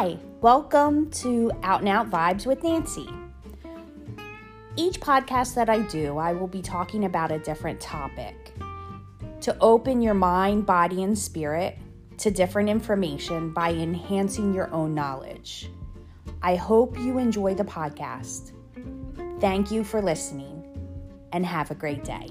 Hi, welcome to Out and Out Vibes with Nancy. Each podcast that I do, I will be talking about a different topic to open your mind, body, and spirit to different information by enhancing your own knowledge. I hope you enjoy the podcast. Thank you for listening and have a great day.